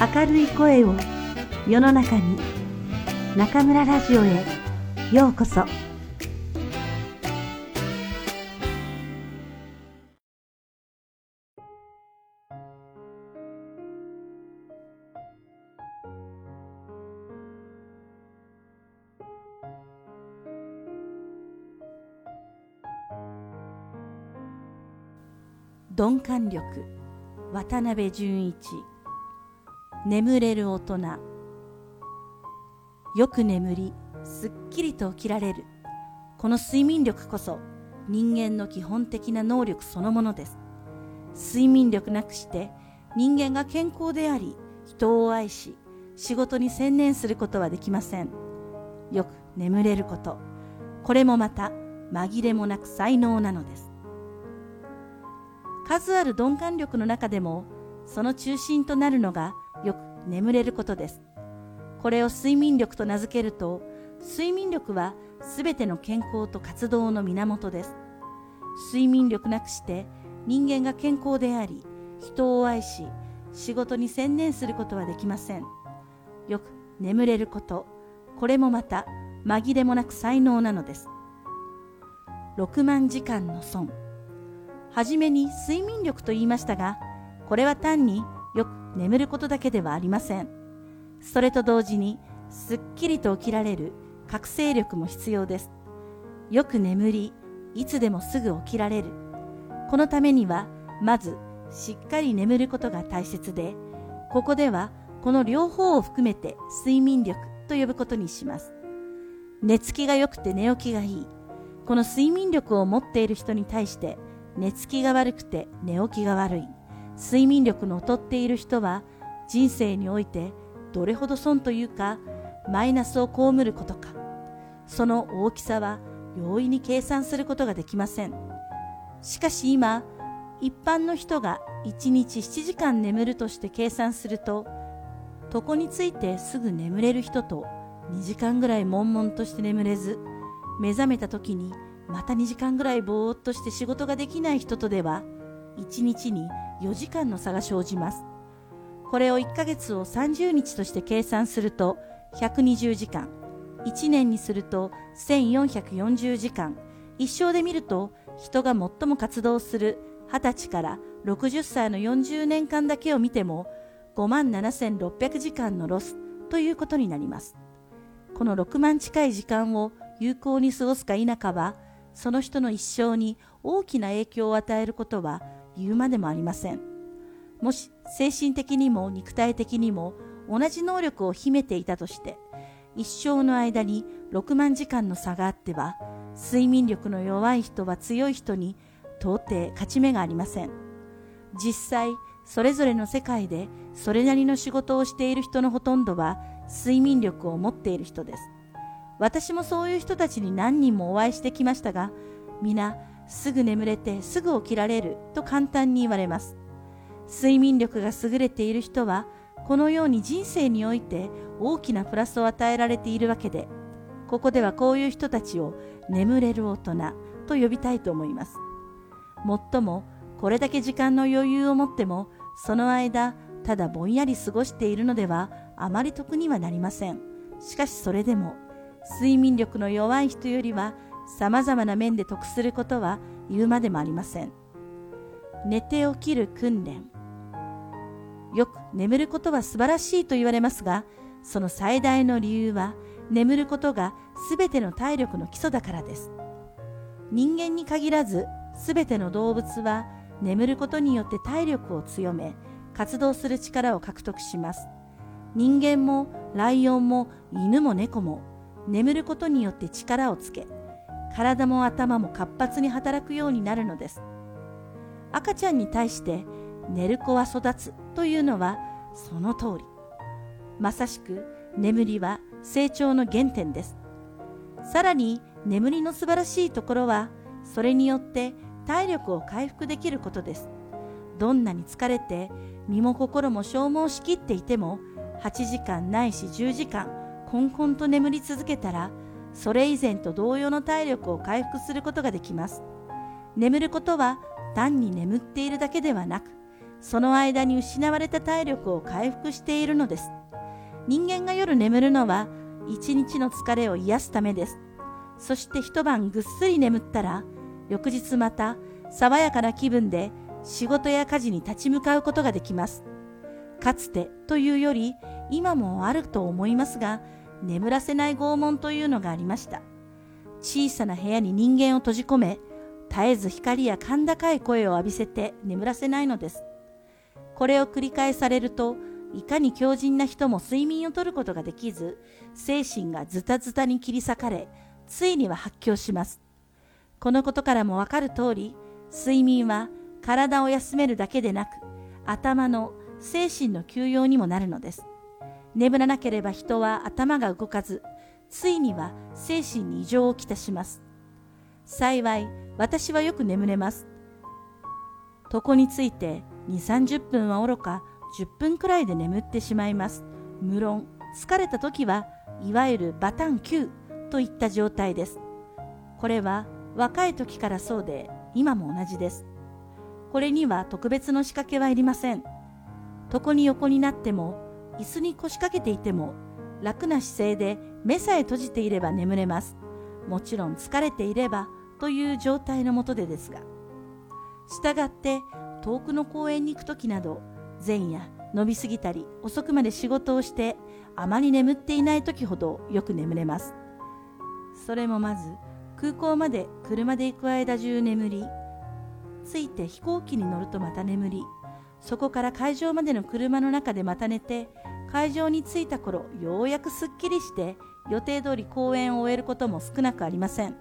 明るい声を世の中に中村ラジオへようこそ。鈍感力渡辺淳一。眠れる大人。よく眠りすっきりと起きられる。この睡眠力こそ人間の基本的な能力そのものです。睡眠力なくして人間が健康であり人を愛し仕事に専念することはできません。よく眠れること。これもまた紛れもなく才能なのです。数ある鈍感力の中でもその中心となるのが眠れることです。これを睡眠力と名付けると睡眠力はすべての健康と活動の源です。睡眠力なくして人間が健康であり人を愛し仕事に専念することはできません。よく眠れることこれもまた紛れもなく才能なのです。6万時間の損。はじめに睡眠力と言いましたが、これは単に眠ることだけではありません。それと同時に、すっきりと起きられる覚醒力も必要です。よく眠り、いつでもすぐ起きられる。このためには、まず、しっかり眠ることが大切で、ここでは、この両方を含めて睡眠力と呼ぶことにします。寝つきが良くて寝起きがいい。この睡眠力を持っている人に対して、寝つきが悪くて寝起きが悪い睡眠力の劣っている人は人生においてどれほど損というかマイナスを被ることか。その大きさは容易に計算することができません。しかし今一般の人が1日7時間眠るとして計算すると床についてすぐ眠れる人と2時間ぐらい悶々として眠れず目覚めた時にまた2時間ぐらいぼーっとして仕事ができない人とでは1日に4時間の差が生じます。これを1ヶ月を30日として計算すると120時間。1年にすると1440時間。一生で見ると人が最も活動する20歳から60歳の40年間だけを見ても5万7600時間のロスということになります。この6万近い時間を有効に過ごすか否かはその人の一生に大きな影響を与えることは言うまでもありません。もし精神的にも肉体的にも同じ能力を秘めていたとして、一生の間に6万時間の差があっては、睡眠力の弱い人は強い人に到底勝ち目がありません。実際、それぞれの世界でそれなりの仕事をしている人のほとんどは睡眠力を持っている人です。私もそういう人たちに何人もお会いしてきましたが、皆、すぐ眠れてすぐ起きられると簡単に言われます。睡眠力が優れている人は、このように人生において大きなプラスを与えられているわけで、ここではこういう人たちを眠れる大人と呼びたいと思います。もっとも、これだけ時間の余裕を持っても、その間、ただぼんやり過ごしているのではあまり得にはなりません。しかしそれでも、睡眠力の弱い人よりは様々な面で得することは言うまでもありません。寝て起きる訓練。よく眠ることは素晴らしいと言われますが、その最大の理由は眠ることが全ての体力の基礎だからです。人間に限らず全ての動物は眠ることによって体力を強め活動する力を獲得します。人間もライオンも犬も猫も眠ることによって力をつけ体も頭も活発に働くようになるのです。赤ちゃんに対して寝る子は育つというのはその通り。まさしく眠りは成長の原点です。さらに眠りの素晴らしいところはそれによって体力を回復できることです。どんなに疲れて身も心も消耗しきっていても8時間ないし10時間こんこんと眠り続けたらそれ以前と同様の体力を回復することができます眠ることは単に眠っているだけではなくその間に失われた体力を回復しているのです。人間が夜眠るのは一日の疲れを癒すためです。そして一晩ぐっすり眠ったら、翌日また爽やかな気分で仕事や家事に立ち向かうことができます。かつてというより今もあると思いますが、眠らせない拷問というのがありました。小さな部屋に人間を閉じ込め、絶えず光や甲高い声を浴びせて眠らせないのです。これを繰り返されると、いかに強靭な人も睡眠をとることができず、精神がズタズタに切り裂かれ、ついには発狂します。このことからもわかる通り、睡眠は体を休めるだけでなく、頭の精神の休養にもなるのです。眠らなければ人は頭が動かず、ついには精神に異常をきたします。幸い、私はよく眠れます。床について2、30分はおろか10分くらいで眠ってしまいます。無論、疲れた時はいわゆるバタン9といった状態です。これは若い時からそうで今も同じです。これには特別の仕掛けはいりません。床に横になっても椅子に腰掛けていても楽な姿勢で目さえ閉じていれば眠れます。もちろん疲れていればという状態のもとでですが。したがって遠くの公園に行く時など前夜伸びすぎたり遅くまで仕事をしてあまり眠っていない時ほどよく眠れます。それもまず空港まで車で行く間中眠り、着いて飛行機に乗るとまた眠り、そこから会場までの車の中でまた寝て、会場に着いた頃ようやくすっきりして予定通り公演を終えることも少なくありません。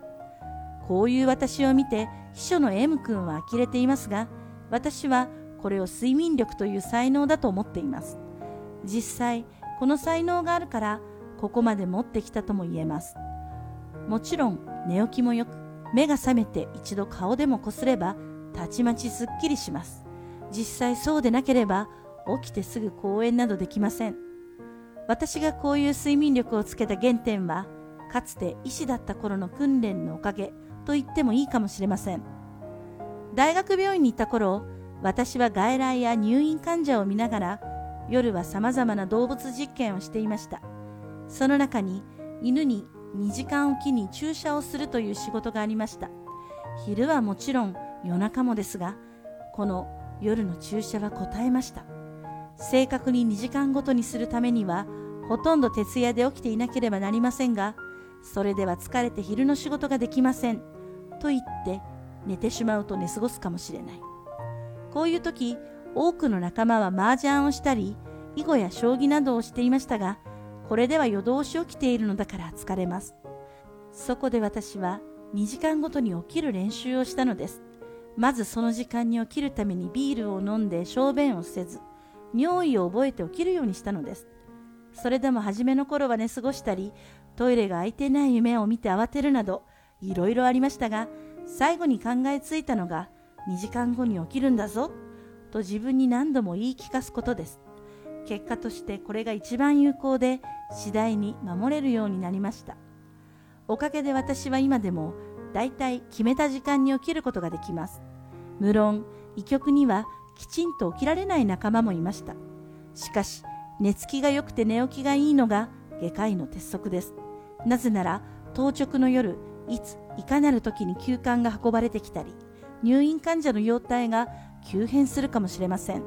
こういう私を見て秘書の M 君は呆れていますが、私はこれを睡眠力という才能だと思っています。実際、この才能があるから、ここまで持ってきたとも言えます。もちろん、寝起きもよく、目が覚めて一度顔でもこすれば、たちまちすっきりします。実際そうでなければ起きてすぐ公演などできません。私がこういう睡眠力をつけた原点はかつて医師だった頃の訓練のおかげと言ってもいいかもしれません。大学病院にいた頃私は外来や入院患者を見ながら夜は様々な動物実験をしていました。その中に犬に2時間おきに注射をするという仕事がありました。昼はもちろん夜中もですがこの夜の注射は答えました。正確に2時間ごとにするためにはほとんど徹夜で起きていなければなりませんがそれでは疲れて昼の仕事ができませんと言って寝てしまうと寝過ごすかもしれない。こういう時多くの仲間は麻雀をしたり囲碁や将棋などをしていましたがこれでは夜通し起きているのだから疲れます。そこで私は2時間ごとに起きる練習をしたのです。まずその時間に起きるためにビールを飲んで小便をせず、尿意を覚えて起きるようにしたのです。それでも初めの頃は寝過ごしたり、トイレが空いてない夢を見て慌てるなど、いろいろありましたが、最後に考えついたのが、2時間後に起きるんだぞ、と自分に何度も言い聞かすことです。結果としてこれが一番有効で、次第に守れるようになりました。おかげで私は今でも、だいたい決めた時間に起きることができます。無論、医局にはきちんと起きられない仲間もいました。しかし、寝つきが良くて寝起きがいいのが外科医の鉄則です。なぜなら、当直の夜、いつ、いかなる時に急患が運ばれてきたり、入院患者の容態が急変するかもしれません。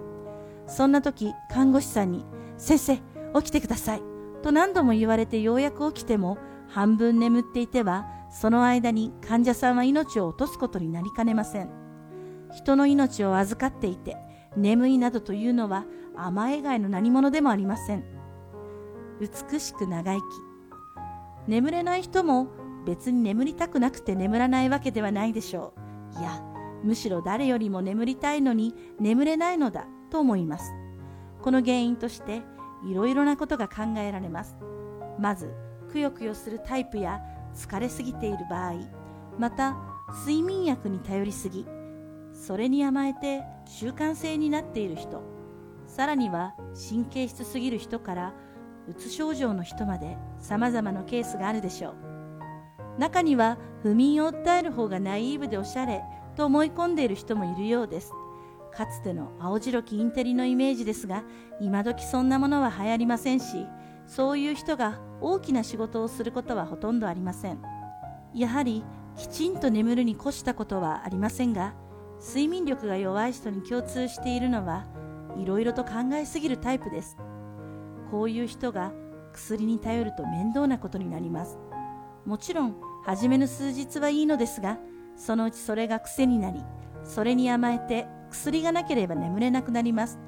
そんな時、看護師さんに、先生、起きてください。と何度も言われてようやく起きても、半分眠っていては、その間に患者さんは命を落とすことになりかねません。人の命を預かっていて眠いなどというのは甘え以外の何者でもありません。美しく長生き。眠れない人も別に眠りたくなくて眠らないわけではないでしょう。いやむしろ誰よりも眠りたいのに眠れないのだと思います。この原因としていろいろなことが考えられます。まずくよくよするタイプや疲れすぎている場合また睡眠薬に頼りすぎそれに甘えて習慣性になっている人。さらには神経質すぎる人からうつ症状の人まで様々なケースがあるでしょう。中には不眠を訴える方がナイーブでおしゃれと思い込んでいる人もいるようです。かつての青白きインテリのイメージですが今時そんなものは流行りませんしそういう人が大きな仕事をすることはほとんどありません。やはりきちんと眠るに越したことはありませんが睡眠力が弱い人に共通しているのはいろいろと考えすぎるタイプです。こういう人が薬に頼ると面倒なことになります。もちろん初めの数日はいいのですがそのうちそれが癖になりそれに甘えて薬がなければ眠れなくなります。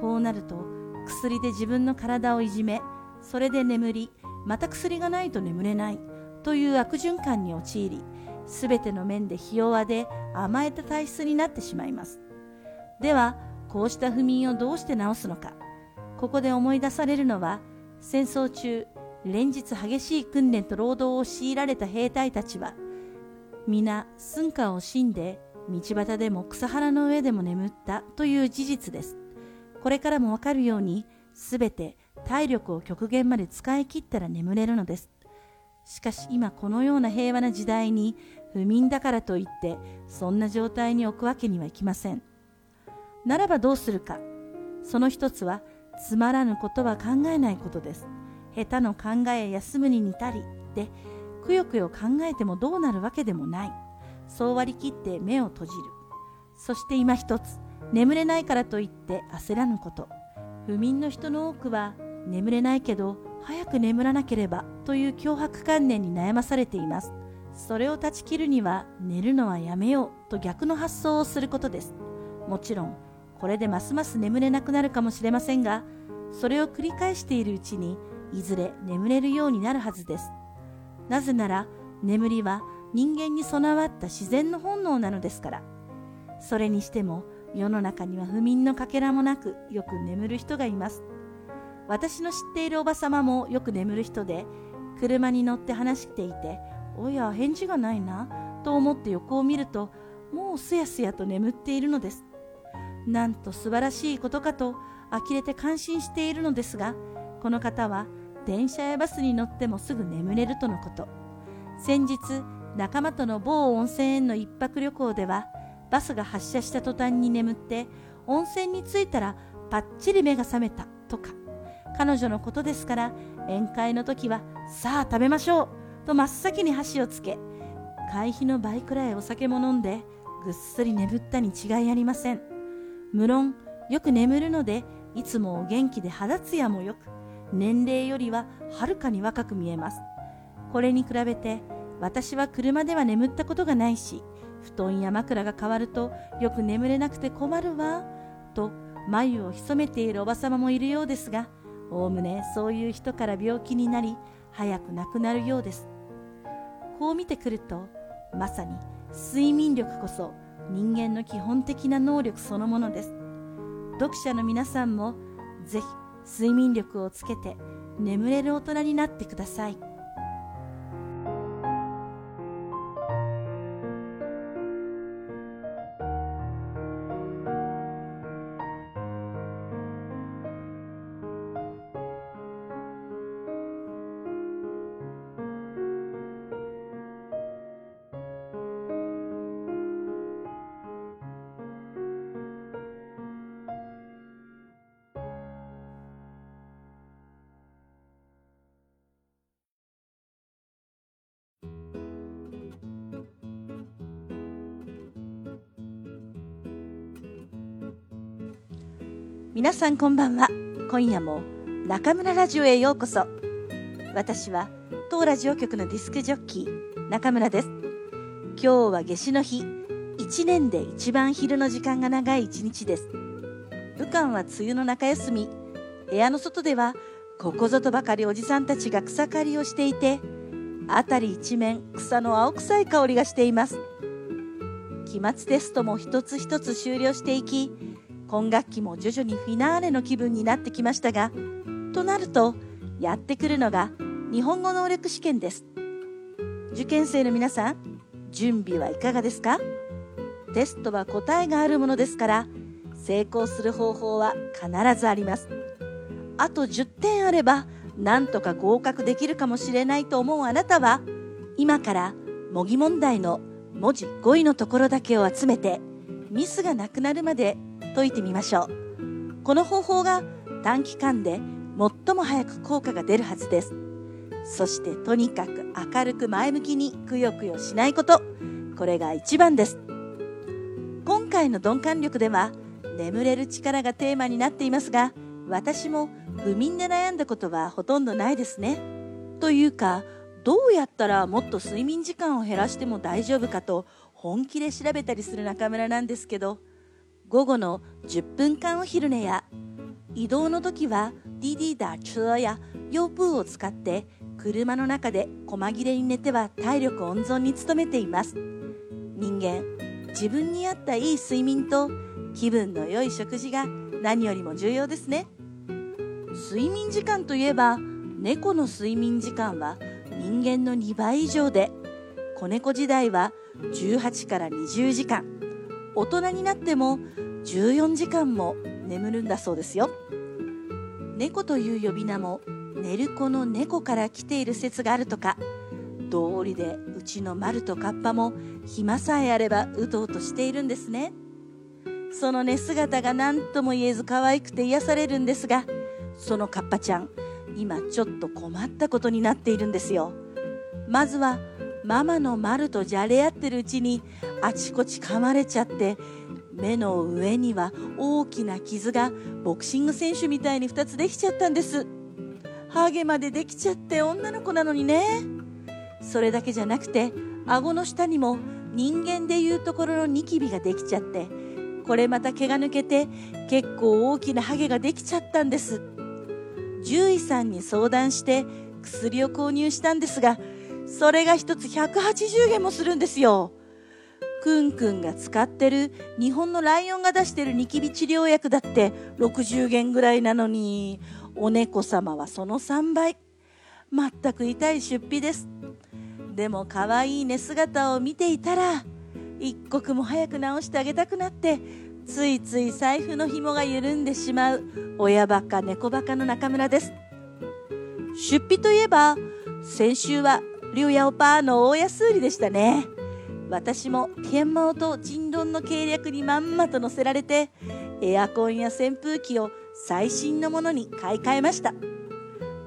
こうなると薬で自分の体をいじめそれで眠りまた薬がないと眠れないという悪循環に陥りすべての面でひ弱で甘えた体質になってしまいますではこうした不眠をどうして治すのかここで思い出されるのは戦争中連日激しい訓練と労働を強いられた兵隊たちは皆寸暇を惜しんで道端でも草原の上でも眠ったという事実です。これからもわかるように、すべて体力を極限まで使い切ったら眠れるのです。しかし今このような平和な時代に不眠だからといってそんな状態に置くわけにはいきません。ならばどうするか。その一つはつまらぬことは考えないことです。下手の考え休むに似たりでくよくよ考えてもどうなるわけでもない。そう割り切って目を閉じるそして今一つ眠れないからといって焦らぬこと不眠の人の多くは眠れないけど早く眠らなければという脅迫観念に悩まされていますそれを断ち切るには寝るのはやめようと逆の発想をすることです。もちろんこれでますます眠れなくなるかもしれませんがそれを繰り返しているうちにいずれ眠れるようになるはずです。なぜなら眠りは人間に備わった自然の本能なのですから。それにしても世の中には不眠のかけらもなくよく眠る人がいます。私の知っているおばさまもよく眠る人で車に乗って話していておや返事がないなと思って横を見るともうすやすやと眠っているのです。なんと素晴らしいことかと呆れて感心しているのですがこの方は電車やバスに乗ってもすぐ眠れるとのこと。先日仲間との某温泉への一泊旅行ではバスが発車した途端に眠って温泉に着いたらパッチリ目が覚めたとか。彼女のことですから宴会の時はさあ食べましょう。と真っ先に箸をつけ会費の倍くらいお酒も飲んでぐっすり眠ったに違いありません。無論よく眠るのでいつもお元気で肌ツヤもよく年齢よりははるかに若く見えます。これに比べて私は車では眠ったことがないし布団や枕が変わるとよく眠れなくて困るわと眉を潜めているおばさまもいるようですがおおむねそういう人から病気になり早く亡くなるようです。こう見てくるとまさに睡眠力こそ人間の基本的な能力そのものです読者の皆さんもぜひ睡眠力をつけて眠れる大人になってください。皆さんこんばんは。今夜も中村ラジオへようこそ。私は当ラジオ局のディスクジョッキー中村です。今日は夏至の日。1年で一番昼の時間が長い一日です。武漢は梅雨の中休み。部屋の外ではここぞとばかりおじさんたちが草刈りをしていて辺り一面草の青臭い香りがしています。期末テストも一つ一つ終了していき今学期も徐々にフィナーレの気分になってきましたがとなるとやってくるのが日本語能力試験です。受験生の皆さん準備はいかがですか？テストは答えがあるものですから成功する方法は必ずあります。あと10点あればなんとか合格できるかもしれないと思うあなたは今から模擬問題の文字5位のところだけを集めてミスがなくなるまで解いてみましょう。この方法が短期間で最も早く効果が出るはずです。そしてとにかく明るく前向きにくよくよしないこと。これが一番です。今回の鈍感力では眠れる力がテーマになっていますが私も不眠で悩んだことはほとんどないですね。というかどうやったらもっと睡眠時間を減らしても大丈夫かと本気で調べたりする中村なんですけど午後の10分間お昼寝や移動の時は DD ダチュアやヨープーを使って車の中で細切れに寝ては体力温存に努めています。人間自分に合ったいい睡眠と気分の良い食事が何よりも重要ですね。睡眠時間といえば猫の睡眠時間は人間の2倍以上で子猫時代は18から20時間。大人になっても14時間も眠るんだそうですよ。猫という呼び名も寝る子の猫から来ている説があるとか道理でうちの丸とカッパも暇さえあればうとうとしているんですね。その寝姿が何とも言えず可愛くて癒されるんですがそのカッパちゃん今ちょっと困ったことになっているんですよ。まずはママの丸とじゃれ合ってるうちにあちこち噛まれちゃって目の上には大きな傷がボクシング選手みたいに2つできちゃったんです。ハゲまでできちゃって女の子なのにね。それだけじゃなくて顎の下にも人間でいうところのニキビができちゃってこれまた毛が抜けて結構大きなハゲができちゃったんです。獣医さんに相談して薬を購入したんですがそれが1つ180元もするんですよ。くんくんが使ってる日本のライオンが出してるニキビ治療薬だって60元ぐらいなのにお猫様はその3倍。全く痛い出費です。でも可愛い寝姿を見ていたら一刻も早く直してあげたくなってついつい財布の紐が緩んでしまう親バカ猫バカの中村です。出費といえば先週はリュウヤオパーの大安売りでしたね。私も天猫と人丼の計略にまんまと乗せられてエアコンや扇風機を最新のものに買い替えました。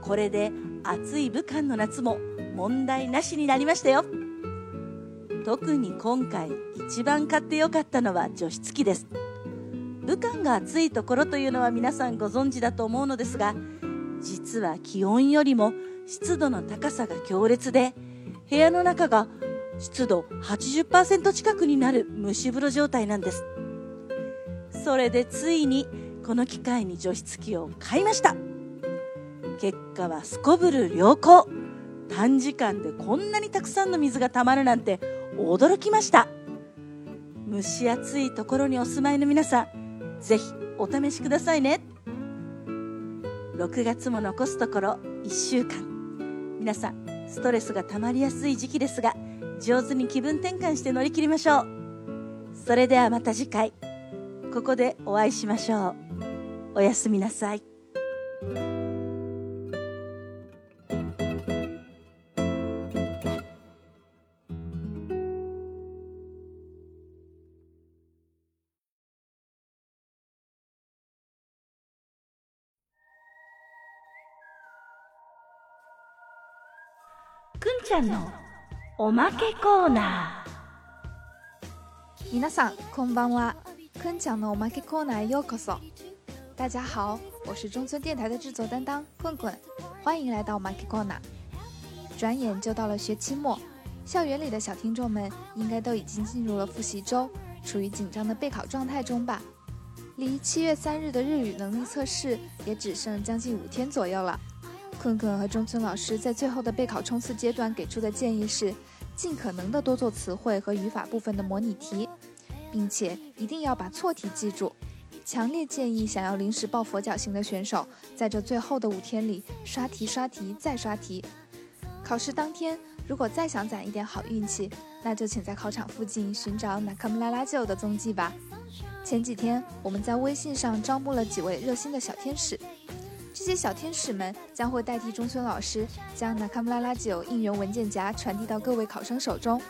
これで暑い武漢の夏も問題なしになりましたよ。特に今回一番買ってよかったのは除湿機です。武漢が暑いところというのは皆さんご存知だと思うのですが実は気温よりも湿度の高さが強烈で部屋の中が湿度80%近くになる蒸し風呂状態なんです。それでついにこの機会に除湿機を買いました。結果はすこぶる良好。短時間でこんなにたくさんの水がたまるなんて驚きました。蒸し暑いところにお住まいの皆さんぜひお試しくださいね。6月も残すところ1週間。皆さんストレスがたまりやすい時期ですが上手に気分転換して乗り切りましょう。それではまた次回。ここでお会いしましょう。おやすみなさい。くんちゃんのおまけコーナー皆さんこんばんはくんちゃんのおまけコーナーへようこそ大家好我是中村电台的制作担当棍棍欢迎来到 m a k Corner 转眼就到了学期末校园里的小听众们应该都已经进入了复习周处于紧张的备考状态中吧离七月三日的日语能力测试也只剩将近五天左右了困困和中村老师在最后的备考冲刺阶段给出的建议是， 尽可能的多做词汇和语法部分的模拟题，并且一定要把错题记住。强烈建议想要临时抱佛脚型的选手，在这最后的五天里刷题、刷题再刷题。考试当天，如果再想攒一点好运气，那就请在考场附近寻找纳卡姆拉拉舅的踪迹吧。前几天我们在微信上招募了几位热心的小天使。这些小天使们将会代替中村老师，将纳卡姆拉拉九应援文件夹传递到各位考生手中。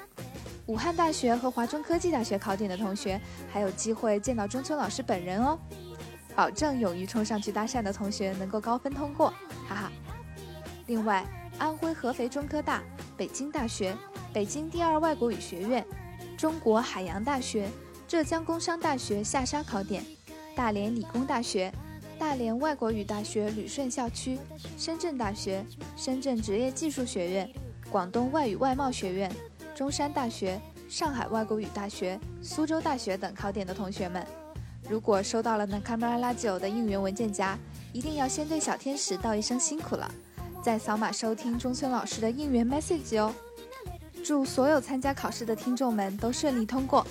武汉大学和华中科技大学考点的同学还有机会见到中村老师本人哦，保证勇于冲上去搭讪的同学能够高分通过，哈哈。另外，安徽合肥中科大、北京大学、北京第二外国语学院、中国海洋大学、浙江工商大学下沙考点、大连理工大学、大连外国语大学旅顺校区、深圳大学、深圳职业技术学院、广东外语外贸学院。中山大学、上海外国语大学、苏州大学等考点的同学们，如果收到了那卡马拉九的应援文件夹，一定要先对小天使道一声辛苦了，再扫码收听中村老师的应援 message 哦。祝所有参加考试的听众们都顺利通过。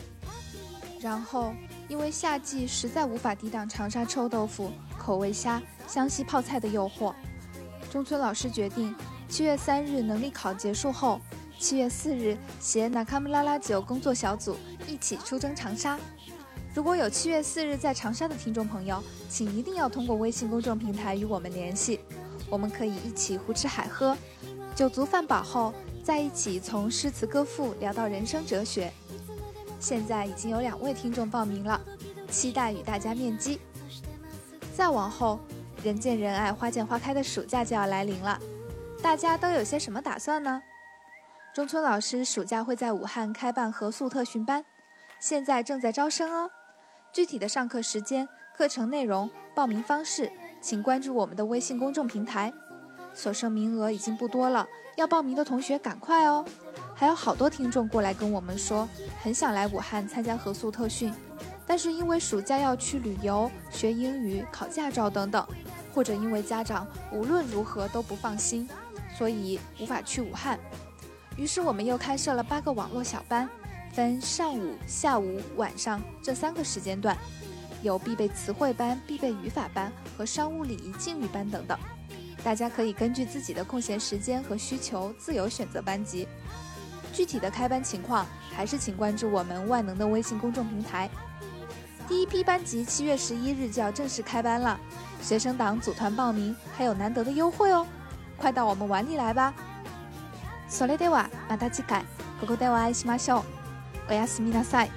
然后，因为夏季实在无法抵挡长沙臭豆腐、口味虾、湘西泡菜的诱惑，中村老师决定七月三日能力考结束后。七月四日，携纳卡姆拉拉酒工作小组一起出征长沙。如果有七月四日在长沙的听众朋友，请一定要通过微信公众平台与我们联系，我们可以一起胡吃海喝，酒足饭饱后，在一起从诗词歌赋聊到人生哲学。现在已经有两位听众报名了，期待与大家面基。再往后，人见人爱、花见花开的暑假就要来临了，大家都有些什么打算呢？中村老师暑假会在武汉开办合宿特训班，现在正在招生哦。具体的上课时间、课程内容、报名方式，请关注我们的微信公众平台。所剩名额已经不多了，要报名的同学赶快哦。还有好多听众过来跟我们说，很想来武汉参加合宿特训，但是因为暑假要去旅游、学英语、考驾照等等，或者因为家长无论如何都不放心，所以无法去武汉。于是我们又开设了八个网络小班，分上午、下午、晚上这三个时间段，有必备词汇班、必备语法班和商务礼仪敬语班等等。大家可以根据自己的空闲时间和需求自由选择班级。具体的开班情况，还是请关注我们万能的微信公众平台。第一批班级七月十一日就要正式开班了，学生党组团报名还有难得的优惠哦，快到我们碗里来吧！それではまた次回ここでお会いしましょう。おやすみなさい。